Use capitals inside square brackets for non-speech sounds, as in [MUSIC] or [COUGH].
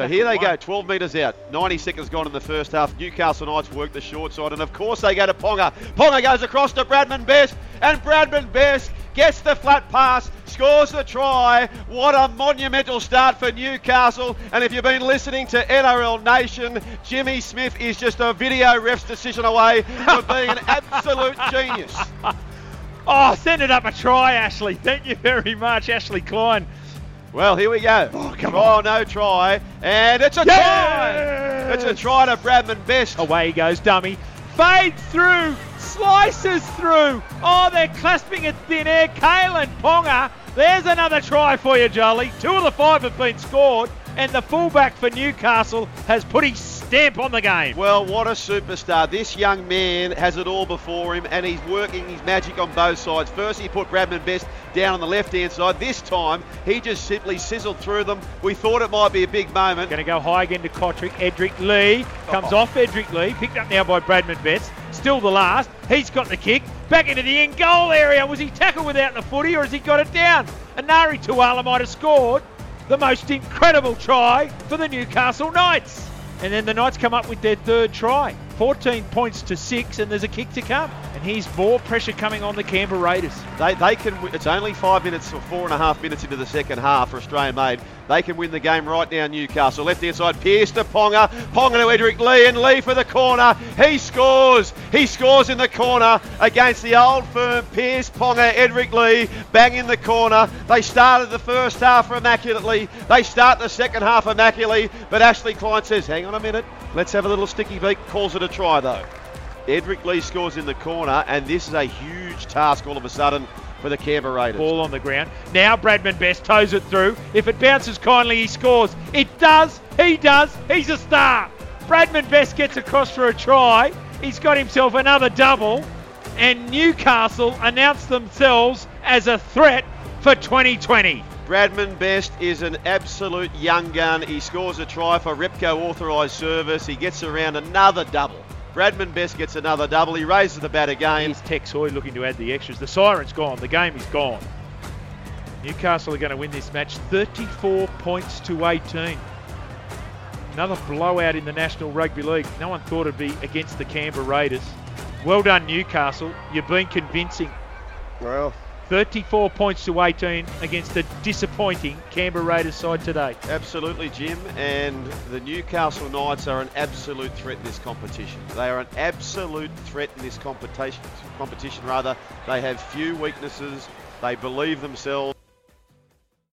So here they go, 12 metres out. 90 seconds gone in the first half. Newcastle Knights work the short side, and of course they go to Ponga. Ponga goes across to Bradman Best, and Bradman Best gets the flat pass, scores the try. What a monumental start for Newcastle. And if you've been listening to NRL Nation, Jimmy Smith is just a video ref's decision away from being an absolute [LAUGHS] genius. Oh, send it up a try, Ashley. Thank you very much, Ashley Klein. Well, here we go. Oh, come or no try. And it's a try. It's a try to Bradman Best. Away he goes, dummy. Fade through, slices through. Oh, they're clasping at thin air. Kalyn Ponga. There's another try for you, Jolly. Two of the five have been scored, and the fullback for Newcastle has put his stamp on the game. Well, what a superstar. This young man has it all before him and he's working his magic on both sides. First, he put Bradman Best down on the left hand side. This time, he just simply sizzled through them. We thought it might be a big moment. Going to go high again to Kotrick. Edrick Lee comes Oh. off Edrick Lee, picked up now by Bradman Best. Still the last. He's got the kick. Back into the end goal area. Was he tackled without the footy or has he got it down? Enari Tuala might have scored the most incredible try for the Newcastle Knights. And then the Knights come up with their third try. 14 points to six, and there's a kick to come. And here's more pressure coming on the Canberra Raiders. They, they can. It's only five minutes or four and a half minutes into the second half for Australian made. They can win the game right now. Newcastle left hand side. Pearce to Ponga. Ponga to Edrick Lee and Lee for the corner. He scores. He scores in the corner against the old firm. Pearce Ponga Edrick Lee bang in the corner. They started the first half immaculately. They start the second half immaculately. But Ashley Klein says, "Hang on a minute. Let's have a little sticky beak." Calls it a try though. Edrick Lee scores in the corner, and this is a huge task all of a sudden for the Canberra Raiders. Ball on the ground. Now Bradman Best toes it through. If it bounces kindly, he scores. It does. He does. He's a star. Bradman Best gets across for a try. He's got himself another double. And Newcastle announce themselves as a threat for 2020. Bradman Best is an absolute young gun. He scores a try for Repco authorised service. He gets around another double. Bradman Best gets another double. He raises the bat again. Here's Tex Hoy looking to add the extras. The siren's gone. The game is gone. Newcastle are going to win this match 34 points to 18. Another blowout in the National Rugby League. No one thought it'd be against the Canberra Raiders. Well done, Newcastle. You've been convincing. Well, 34 points to 18 against a disappointing Canberra Raiders side today. absolutely, Jim. And the Newcastle Knights are an absolute threat in this competition. They are an absolute threat in this competition. Competition, rather. They have few weaknesses. They believe themselves.